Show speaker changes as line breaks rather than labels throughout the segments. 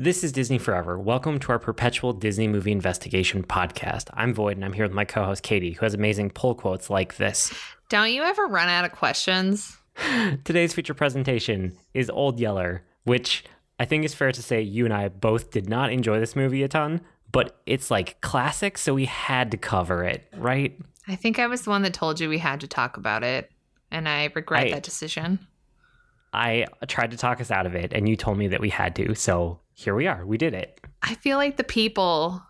This is Disney Forever. Welcome to our perpetual Disney movie investigation podcast. I'm Void, and I'm here with my co host Katie, who has amazing pull quotes like this.
Don't you ever run out of questions?
Today's feature presentation is Old Yeller, which I think is fair to say you and I both did not enjoy this movie a ton, but it's like classic, so we had to cover it, right?
I think I was the one that told you we had to talk about it, and I regret
I-
that decision.
I tried to talk us out of it, and you told me that we had to, so here we are. We did it.
I feel like the people,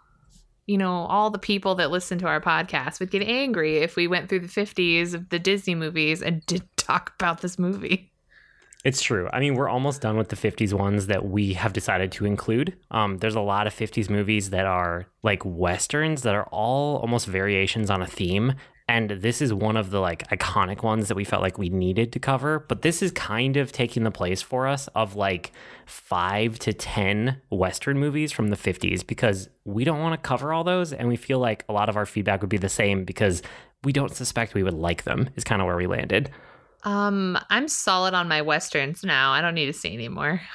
you know, all the people that listen to our podcast would get angry if we went through the 50s of the Disney movies and didn't talk about this movie.
It's true. I mean, we're almost done with the 50s ones that we have decided to include. Um, there's a lot of 50s movies that are like westerns that are all almost variations on a theme. And this is one of the like iconic ones that we felt like we needed to cover. But this is kind of taking the place for us of like five to 10 Western movies from the 50s because we don't want to cover all those. And we feel like a lot of our feedback would be the same because we don't suspect we would like them, is kind of where we landed.
Um, I'm solid on my westerns now. I don't need to see anymore.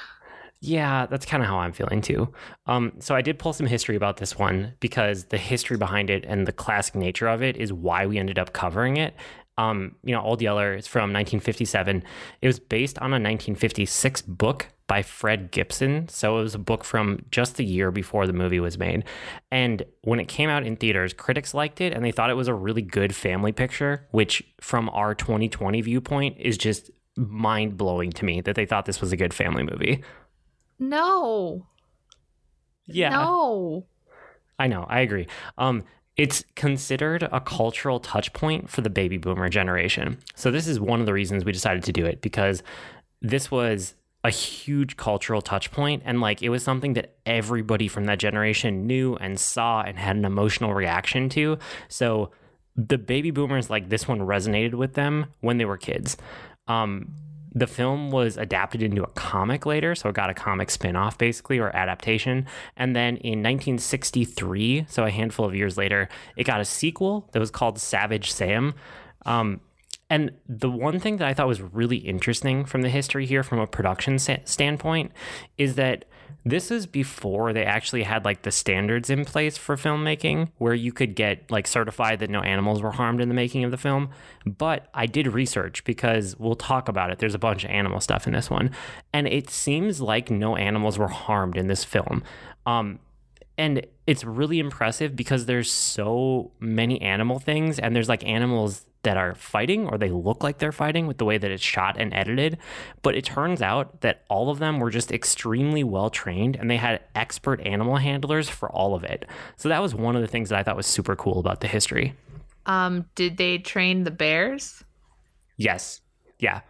Yeah, that's kind of how I'm feeling too. Um, so I did pull some history about this one because the history behind it and the classic nature of it is why we ended up covering it. Um, you know, Old Yeller is from 1957. It was based on a 1956 book by Fred Gipson. So it was a book from just the year before the movie was made. And when it came out in theaters, critics liked it and they thought it was a really good family picture, which from our 2020 viewpoint is just mind blowing to me that they thought this was a good family movie.
No.
Yeah.
No.
I know, I agree. Um, it's considered a cultural touch point for the baby boomer generation. So this is one of the reasons we decided to do it because this was a huge cultural touch point and like it was something that everybody from that generation knew and saw and had an emotional reaction to. So the baby boomers like this one resonated with them when they were kids. Um, the film was adapted into a comic later, so it got a comic spin-off basically or adaptation. And then in 1963, so a handful of years later, it got a sequel that was called Savage Sam. Um, and the one thing that I thought was really interesting from the history here, from a production sa- standpoint, is that this is before they actually had like the standards in place for filmmaking where you could get like certified that no animals were harmed in the making of the film. But I did research because we'll talk about it. There's a bunch of animal stuff in this one. And it seems like no animals were harmed in this film. Um, and it's really impressive because there's so many animal things and there's like animals that are fighting or they look like they're fighting with the way that it's shot and edited but it turns out that all of them were just extremely well trained and they had expert animal handlers for all of it. So that was one of the things that i thought was super cool about the history.
Um, did they train the bears?
yes. Yeah.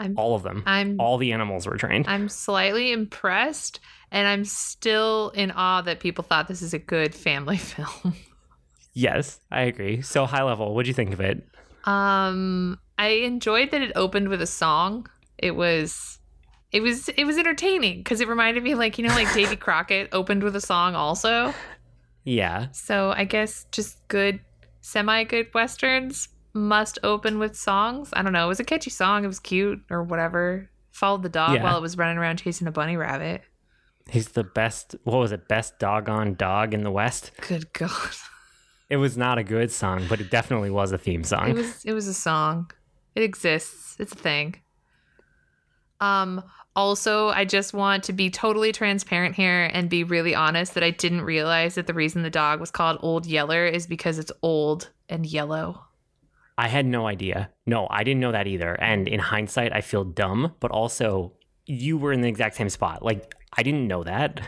I'm-
all of them.
I'm
all the animals were trained.
I'm slightly impressed, and I'm still in awe that people thought this is a good family film.
yes i agree. So high level what'd you think of it
um, I enjoyed that it opened with a song. It was, it was, it was entertaining because it reminded me, like you know, like Davy Crockett opened with a song also.
yeah
So I guess just good, semi good westerns must open with songs. I don't know. It was a catchy song. It was cute or whatever. Followed the dog
Yeah.
while it was running around chasing a bunny rabbit.
he's the best what was it best doggone dog in the west
Good God.
It was not a good song, but it definitely was a theme song.
It was it was a song. It exists. It's a thing. Um also, I just want to be totally transparent here and be really honest that I didn't realize that the reason the dog was called Old Yeller is because it's old and yellow.
I had no idea. No, I didn't know that either. And in hindsight, I feel dumb, but also you were in the exact same spot. Like, I didn't know that.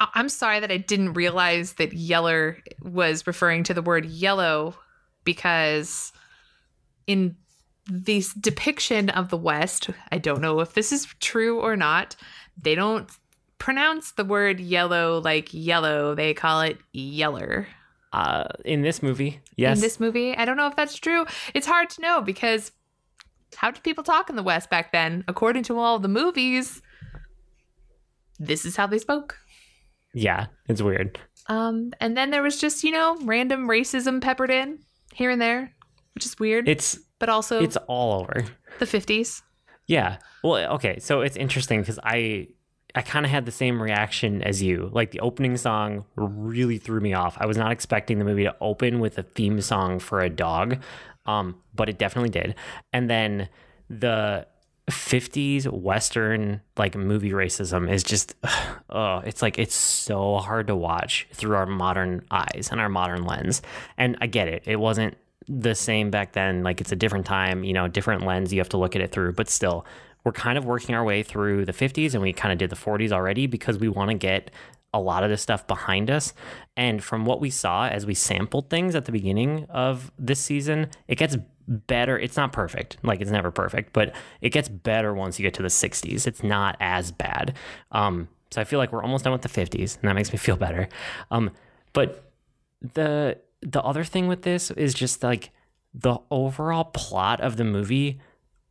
I'm sorry that I didn't realize that yeller was referring to the word yellow because in this depiction of the West, I don't know if this is true or not, they don't pronounce the word yellow like yellow, they call it yeller.
Uh, in this movie, yes.
In this movie, I don't know if that's true. It's hard to know because how did people talk in the West back then? According to all the movies, this is how they spoke.
Yeah, it's weird.
Um, and then there was just, you know, random racism peppered in here and there, which is weird,
It's
but also
it's all over.
the 50s.
Yeah. Well, okay. So it's interesting because I I kind of had the same reaction as you. Like the opening song really threw me off. I was not expecting the movie to open with a theme song for a dog, um, but it definitely did. And then the 50s western like movie racism is just oh it's like it's so hard to watch through our modern eyes and our modern lens. And i get it. It wasn't the same back then. Like it's a different time you know different lens. You have to look at it through. But still we're kind of working our way through the 50s and we kind of did the 40s already because we want to get a lot of this stuff behind us. And from what we saw as we sampled things at the beginning of this season, it gets better. It's not perfect, like it's never perfect, but it gets better once you get to the 60s. It's not as bad. Um, so I feel like we're almost done with the 50s, and that makes me feel better. Um, but the the other thing with this is just like the overall plot of the movie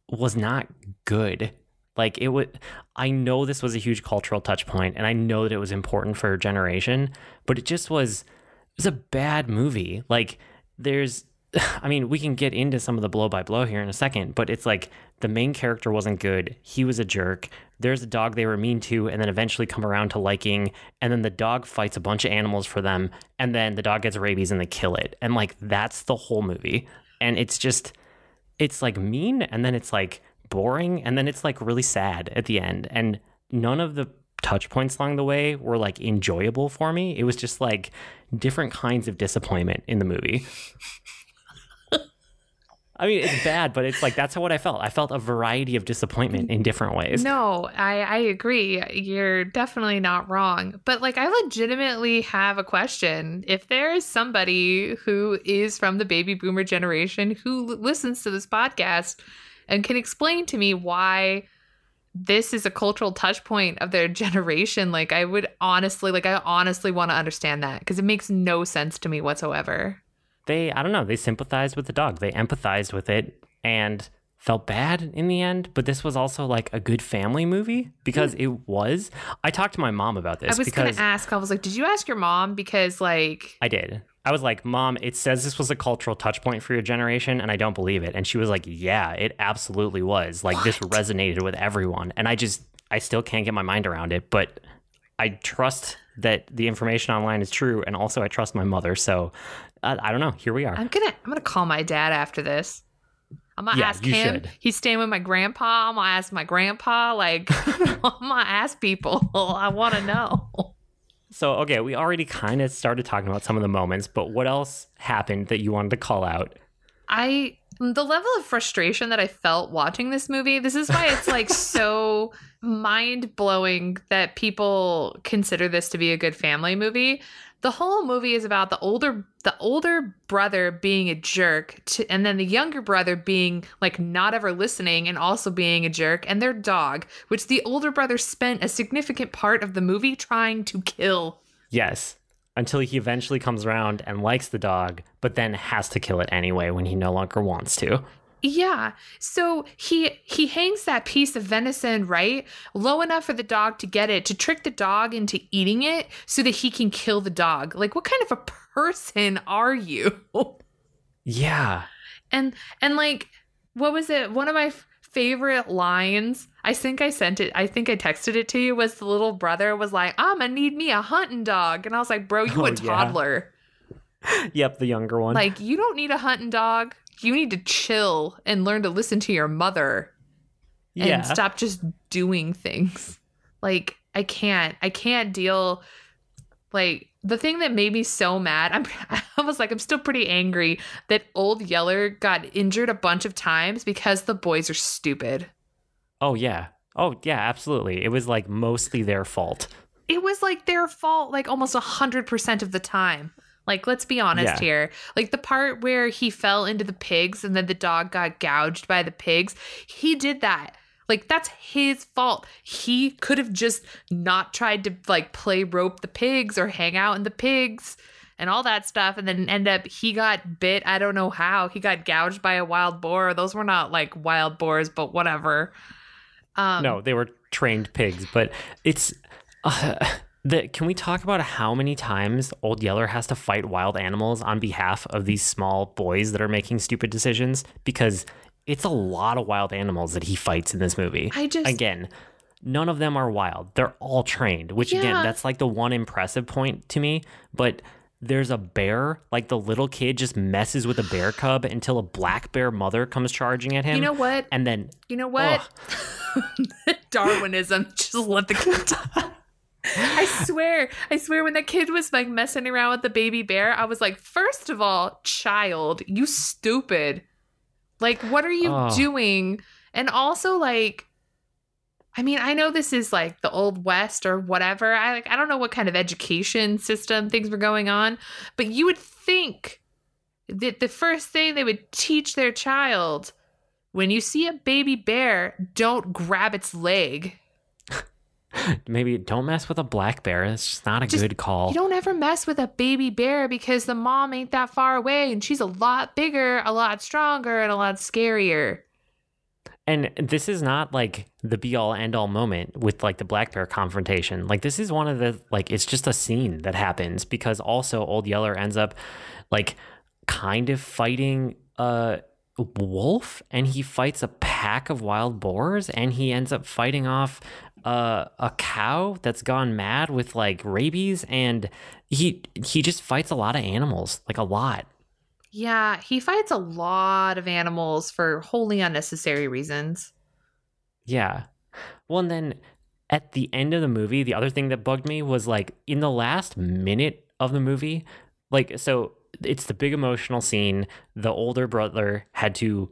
was not good. Like it would I know this was a huge cultural touch point and I know that it was important for a generation, but it just was it was a bad movie. Like there's I mean, we can get into some of the blow by blow here in a second, but it's like the main character wasn't good. He was a jerk. There's a dog they were mean to, and then eventually come around to liking. And then the dog fights a bunch of animals for them, and then the dog gets rabies and they kill it. And like, that's the whole movie. And it's just, it's like mean, and then it's like boring, and then it's like really sad at the end. And none of the touch points along the way were like enjoyable for me. It was just like different kinds of disappointment in the movie. I mean, it's bad, but it's like that's how what I felt. I felt a variety of disappointment in different ways.
No, I, I agree. You're definitely not wrong. But like, I legitimately have a question. If there is somebody who is from the baby boomer generation who listens to this podcast and can explain to me why this is a cultural touch point of their generation, like, I would honestly, like, I honestly want to understand that because it makes no sense to me whatsoever
they I don't know, they sympathized with the dog. They empathized with it and felt bad in the end, but this was also like a good family movie because hmm. it was. I talked to my mom about this
I was
because
going to ask, I was like, did you ask your mom? Because, like,
I did. I was like, Mom, it says this was a cultural touch point for your generation, and I don't believe it. And she was like, Yeah, it absolutely was. Like, this resonated with everyone. And I just, I still can't get my mind around it, but I trust that the information online is true. And also, I trust my mother. So I, I don't know. Here we are.
I'm gonna I'm gonna call my dad after this. I'm gonna
Yeah,
ask him.
should.
He's staying with my grandpa. I'm gonna ask my grandpa. Like, I'm gonna ask people. I want to know.
So, okay, we already kind of started talking about some of the moments, but what else happened that you wanted to call out?
I the level of frustration that I felt watching this movie. This is why it's like so mind blowing that people consider this to be a good family movie. The whole movie is about the older the older brother being a jerk to, and then the younger brother being like not ever listening and also being a jerk and their dog, which the older brother spent a significant part of the movie trying to kill.
Yes, until he eventually comes around and likes the dog, but then has to kill it anyway when he no longer wants to.
Yeah. So he he hangs that piece of venison right low enough for the dog to get it to trick the dog into eating it so that he can kill the dog. Like what kind of a person are you?
Yeah.
and and like what was it? One of my favorite lines. I think I sent it. I think I texted it to you. Was the little brother was like, "I'm gonna need me a hunting dog," and I was like, "Bro, you
Oh,
a
yeah.
toddler."
Yep, the younger one.
Like you don't need a hunting dog. You need to chill and learn to listen to your mother.
yeah.
and stop just doing things. Like I can't, I can't deal. Like the thing that made me so mad, I'm, I was like, I'm still pretty angry that old Yeller got injured a bunch of times because the boys are stupid.
oh, yeah. Oh, yeah, absolutely. It was like mostly their fault.
It was like their fault, like almost a hundred percent of the time. Like, let's be honest
Yeah.
here. Like the part where he fell into the pigs and then the dog got gouged by the pigs, he did that. Like that's his fault. He could have just not tried to like play rope the pigs or hang out in the pigs and all that stuff and then end up he got bit, I don't know how. He got gouged by a wild boar. Those were not like wild boars, but whatever. Um
No, they were trained pigs, but it's. Uh, the, can we talk about how many times Old Yeller has to fight wild animals on behalf of these small boys that are making stupid decisions? Because it's a lot of wild animals that he fights in this movie.
I just
Again, none of them are wild. They're all trained, which
Yeah.
again, that's like the one impressive point to me. But there's a bear, like the little kid just messes with a bear cub until a black bear mother comes charging at him.
You know what?
And then
You know what? Darwinism. Just let the kid die. I swear, I swear, when that kid was like messing around with the baby bear, I was like, first of all, child, you stupid. Like, what are you
Oh.
doing? And also, like, I mean, I know this is like the old west or whatever. I like, I don't know what kind of education system things were going on, but you would think that the first thing they would teach their child when you see a baby bear, don't grab its leg.
maybe don't mess with a black bear. It's just not a
Just-
good call.
You don't ever mess with a baby bear because the mom ain't that far away and she's a lot bigger, a lot stronger, and a lot scarier.
And this is not like the be all end all moment with like the black bear confrontation. Like this is one of the like it's just a scene that happens because also Old Yeller ends up like kind of fighting a wolf and he fights a pack of wild boars and he ends up fighting off uh, a cow that's gone mad with like rabies and he he just fights a lot of animals, like a lot.
Yeah, he fights a lot of animals for wholly unnecessary reasons.
Yeah. Well, and then at the end of the movie, the other thing that bugged me was like in the last minute of the movie, like, so it's the big emotional scene. The older brother had to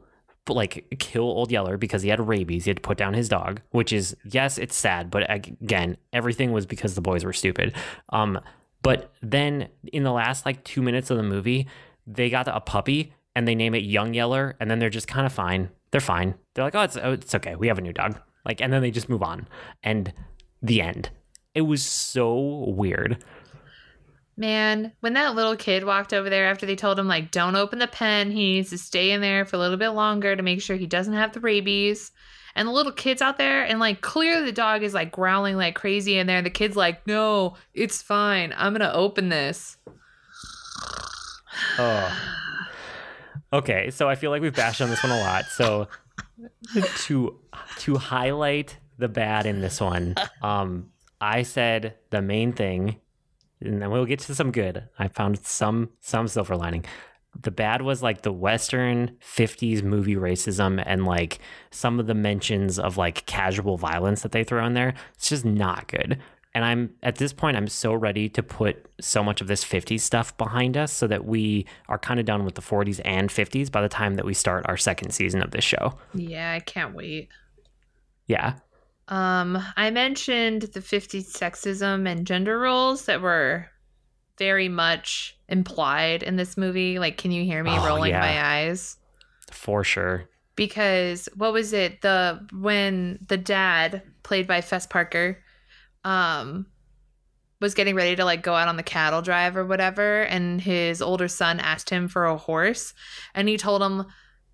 like kill old yeller because he had rabies he had to put down his dog which is yes it's sad but again everything was because the boys were stupid. Um but then in the last like two minutes of the movie they got a puppy and they name it young yeller and then they're just kind of fine. They're fine. They're like oh it's, oh, it's okay. We have a new dog. Like and then they just move on. And the end. It was so weird
Man, when that little kid walked over there after they told him, like, don't open the pen, he needs to stay in there for a little bit longer to make sure he doesn't have the rabies. And the little kid's out there, and like, clearly the dog is like growling like crazy in there. The kid's like, no, it's fine. I'm going to open this.
Oh. Okay, so I feel like we've bashed on this one a lot. So to to highlight the bad in this one, um, I said the main thing, and then we'll get to some good. I found some some silver lining. The bad was like the Western 50s movie racism and like some of the mentions of like casual violence that they throw in there. It's just not good. And I'm at this point, I'm so ready to put so much of this 50s stuff behind us so that we are kind of done with the 40s and 50s by the time that we start our second season of this show.
Yeah, I can't wait.
Yeah.
Um, I mentioned the 50s sexism and gender roles that were very much implied in this movie. Like, can you hear me
Oh,
rolling
yeah.
my eyes?
For sure.
because what was it the when the dad played by Fess Parker um was getting ready to like go out on the cattle drive or whatever and his older son asked him for a horse and he told him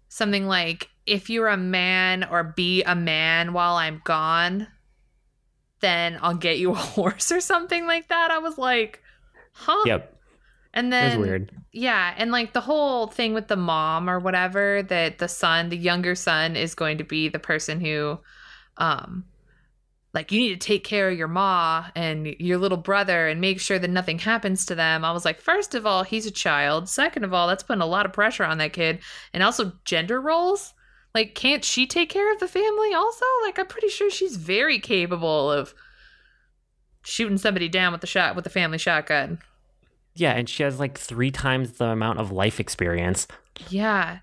something like if you're a man or be a man while I'm gone then I'll get you a horse or something like that I was like huh
Yep.
and
It
then
was weird.
yeah, and like the whole thing with the mom or whatever that the son, the younger son is going to be the person who um like you need to take care of your ma and your little brother and make sure that nothing happens to them. I was like, first of all, he's a child. Second of all, that's putting a lot of pressure on that kid. And also gender roles. Like, can't she take care of the family also? Like, I'm pretty sure she's very capable of shooting somebody down with the shot with the family shotgun.
Yeah, and she has like three times the amount of life experience.
Yeah.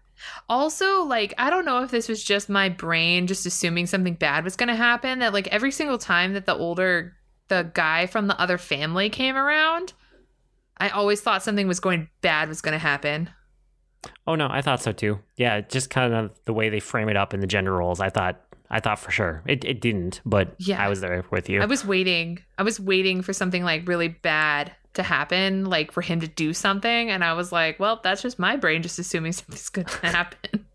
Also, like, I don't know if this was just my brain just assuming something bad was going to happen. That, like, every single time that the older, the guy from the other family came around, I always thought something was going bad was going to happen.
Oh no, I thought so too. Yeah, just kind of the way they frame it up in the gender roles. I thought I thought for sure. It it didn't, but
Yeah.
I was there with you.
I was waiting. I was waiting for something like really bad to happen, like for him to do something. And I was like, well, that's just my brain just assuming something's going to happen.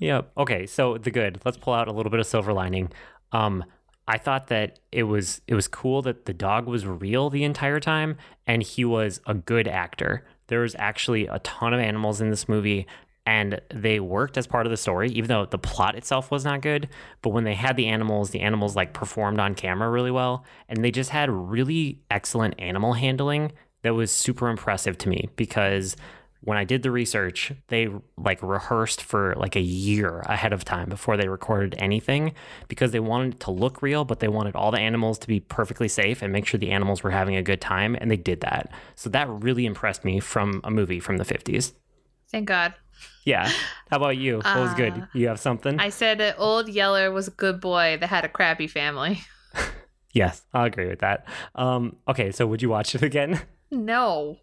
Yep. Okay, so the good. Let's pull out a little bit of silver lining. Um, I thought that it was it was cool that the dog was real the entire time, and he was a good actor. There was actually a ton of animals in this movie, and they worked as part of the story, even though the plot itself was not good. But when they had the animals, the animals like performed on camera really well, and they just had really excellent animal handling that was super impressive to me because when I did the research, they like rehearsed for like a year ahead of time before they recorded anything because they wanted it to look real, but they wanted all the animals to be perfectly safe and make sure the animals were having a good time. And they did that. So that really impressed me from a movie from the 50s.
Thank God.
Yeah. How about you? What was good?
Uh,
You have something?
I said that old Yeller was a good boy that had a crappy family.
yes, I'll agree with that. Um, okay, so would you watch it again?
No.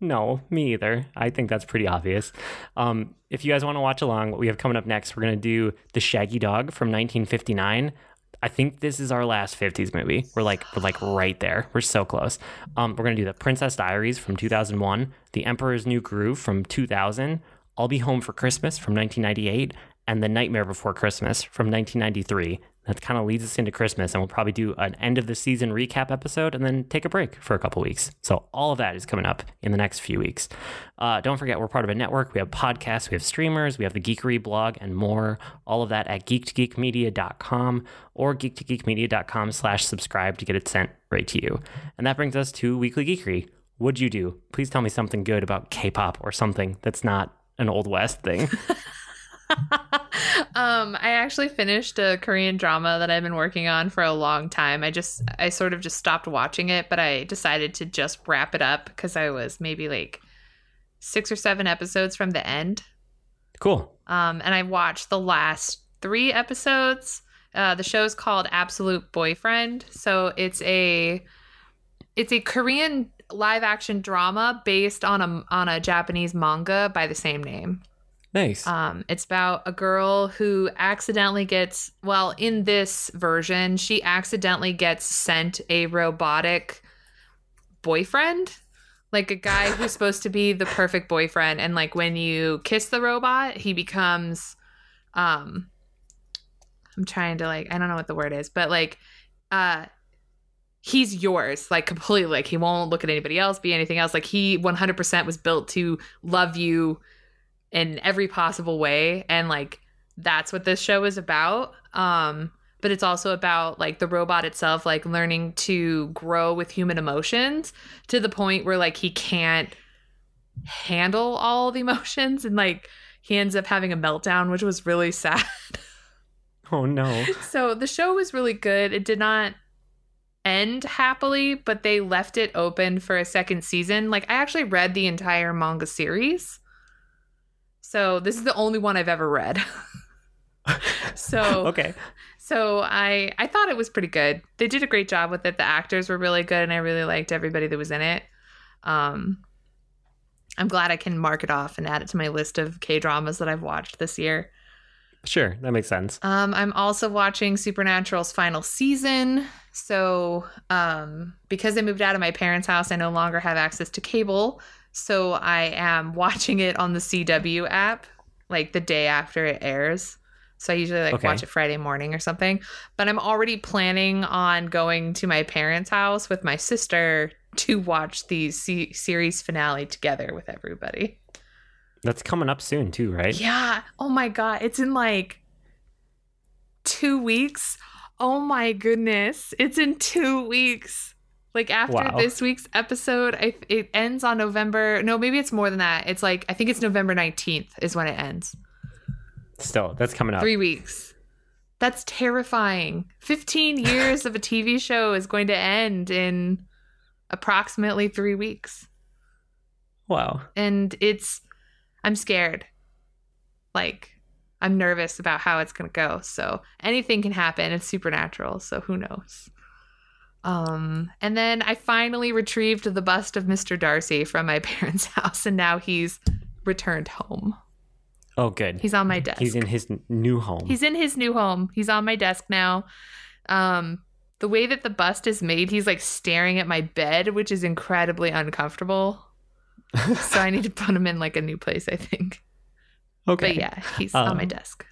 No, me either. I think that's pretty obvious. Um, if you guys want to watch along, what we have coming up next, we're going to do The Shaggy Dog from 1959. I think this is our last 50s movie. We're like we're like right there. We're so close. Um, we're going to do The Princess Diaries from 2001, The Emperor's New Groove from 2000, I'll Be Home for Christmas from 1998, and The Nightmare Before Christmas from 1993. That kind of leads us into Christmas, and we'll probably do an end of the season recap episode and then take a break for a couple weeks. So, all of that is coming up in the next few weeks. Uh, don't forget, we're part of a network. We have podcasts, we have streamers, we have the Geekery blog, and more. All of that at geek2geekmedia.com or geek2geekmedia.com slash subscribe to get it sent right to you. And that brings us to Weekly Geekery. What'd you do? Please tell me something good about K pop or something that's not an Old West thing.
um, I actually finished a Korean drama that I've been working on for a long time. I just, I sort of just stopped watching it, but I decided to just wrap it up because I was maybe like six or seven episodes from the end.
cool.
Um, and I watched the last three episodes. Uh, the show's called Absolute Boyfriend, so it's a it's a Korean live action drama based on a on a Japanese manga by the same name.
Nice.
Um, it's about a girl who accidentally gets, well, in this version, she accidentally gets sent a robotic boyfriend, like a guy who's supposed to be the perfect boyfriend. And like when you kiss the robot, he becomes, um, I'm trying to like, I don't know what the word is, but like, uh, he's yours, like completely. Like he won't look at anybody else, be anything else. Like he 100% was built to love you in every possible way and like that's what this show is about. Um but it's also about like the robot itself like learning to grow with human emotions to the point where like he can't handle all the emotions and like he ends up having a meltdown which was really sad.
Oh, no.
so the show was really good. It did not end happily but they left it open for a second season. Like i actually read the entire manga series so this is the only one I've ever read. so
okay.
so I I thought it was pretty good. They did a great job with it. The actors were really good and I really liked everybody that was in it. Um I'm glad I can mark it off and add it to my list of K-dramas that I've watched this year.
Sure. That makes sense.
Um, I'm also watching Supernatural's final season. So, um, because I moved out of my parents' house, I no longer have access to cable. So, I am watching it on the CW app, like the day after it airs. So, I usually like
Okay.
watch it Friday morning or something. But I'm already planning on going to my parents' house with my sister to watch the se- series finale together with everybody.
That's coming up soon, too, right?
Yeah. Oh my god, it's in like 2 weeks. Oh my goodness. It's in 2 weeks. Like after
Wow.
this week's episode, I, it ends on November. No, maybe it's more than that. It's like I think it's November 19th is when it ends.
Still, that's coming up.
3 weeks. That's terrifying. 15 years of a TV show is going to end in approximately 3 weeks.
Wow.
and it's i'm scared like i'm nervous about how it's going to go so anything can happen it's supernatural so who knows um and then i finally retrieved the bust of mr darcy from my parents house and now he's returned home
Oh, good.
he's on my desk
He's in his new home.
He's in his new home. He's on my desk now. Um, the way that the bust is made, he's like staring at my bed, which is incredibly uncomfortable. so I need to put him in like a new place, I think.
okay.
But yeah, he's on my
Um,
desk.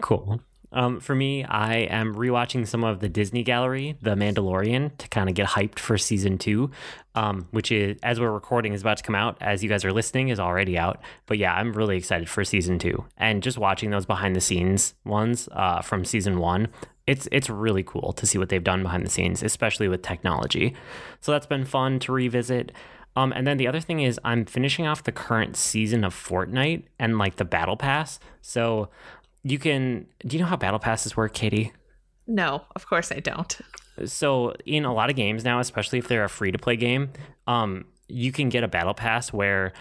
Cool. Um, for me, I am rewatching some of the Disney Gallery, The Mandalorian, to kind of get hyped for season two, um, which is, as we're recording, is about to come out. As you guys are listening, is already out. But yeah, I'm really excited for season two. And just watching those behind the scenes ones uh, from season one, it's it's really cool to see what they've done behind the scenes, especially with technology. So that's been fun to revisit. Um, and then the other thing is I'm finishing off the current season of Fortnite and like the battle pass. So you can do you know how battle passes work, Katie?
No, of course I don't.
So in a lot of games now, especially if they're a free to play game, um, you can get a battle pass where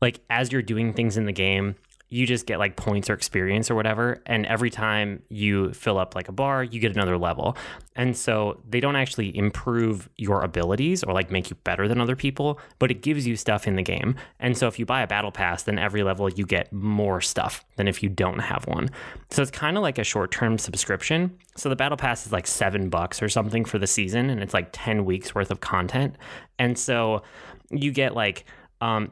like as you're doing things in the game, you just get like points or experience or whatever. And every time you fill up like a bar, you get another level. And so they don't actually improve your abilities or like make you better than other people, but it gives you stuff in the game. And so if you buy a battle pass, then every level you get more stuff than if you don't have one. So it's kind of like a short term subscription. So the battle pass is like seven bucks or something for the season, and it's like 10 weeks worth of content. And so you get like, um,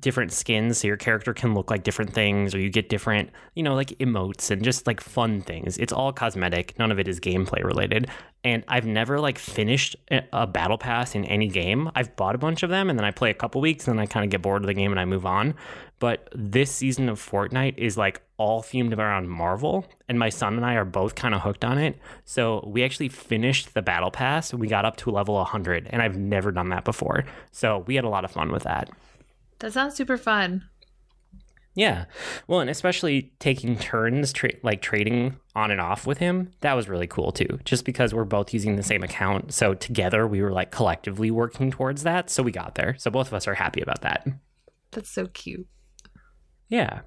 different skins so your character can look like different things or you get different you know like emotes and just like fun things. It's all cosmetic. None of it is gameplay related. And i've never like finished a battle pass in any game. I've bought a bunch of them and then i play a couple weeks and then i kind of get bored of the game and i move on. But this season of fortnite is like all themed around marvel and my son and i are both kind of hooked on it. So we actually finished the battle pass. We got up to level 100 and i've never done that before. So we had a lot of fun with that
that sounds super fun.
Yeah. Well, and especially taking turns, tra- like trading on and off with him, that was really cool too. Just because we're both using the same account. So together we were like collectively working towards that. So we got there. So both of us are happy about that.
That's so cute.
Yeah.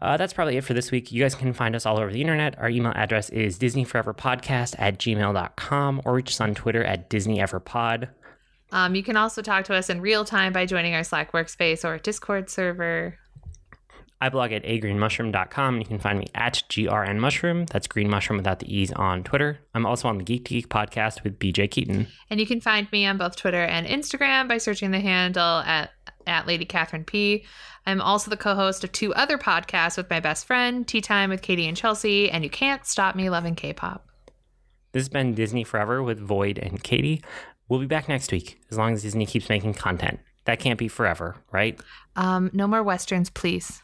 Uh, that's probably it for this week. You guys can find us all over the internet. Our email address is disneyforeverpodcast at gmail.com or reach us on Twitter at disneyeverpod.
Um, you can also talk to us in real time by joining our Slack workspace or Discord server.
I blog at agreenmushroom.com and you can find me at grnmushroom. That's green mushroom without the E's on Twitter. I'm also on the Geek to Geek podcast with BJ Keaton.
And you can find me on both Twitter and Instagram by searching the handle at, at Lady Catherine P. I'm also the co host of two other podcasts with my best friend, Tea Time with Katie and Chelsea, and You Can't Stop Me Loving K pop.
This has been Disney Forever with Void and Katie. We'll be back next week as long as Disney keeps making content. That can't be forever, right?
Um, no more westerns, please.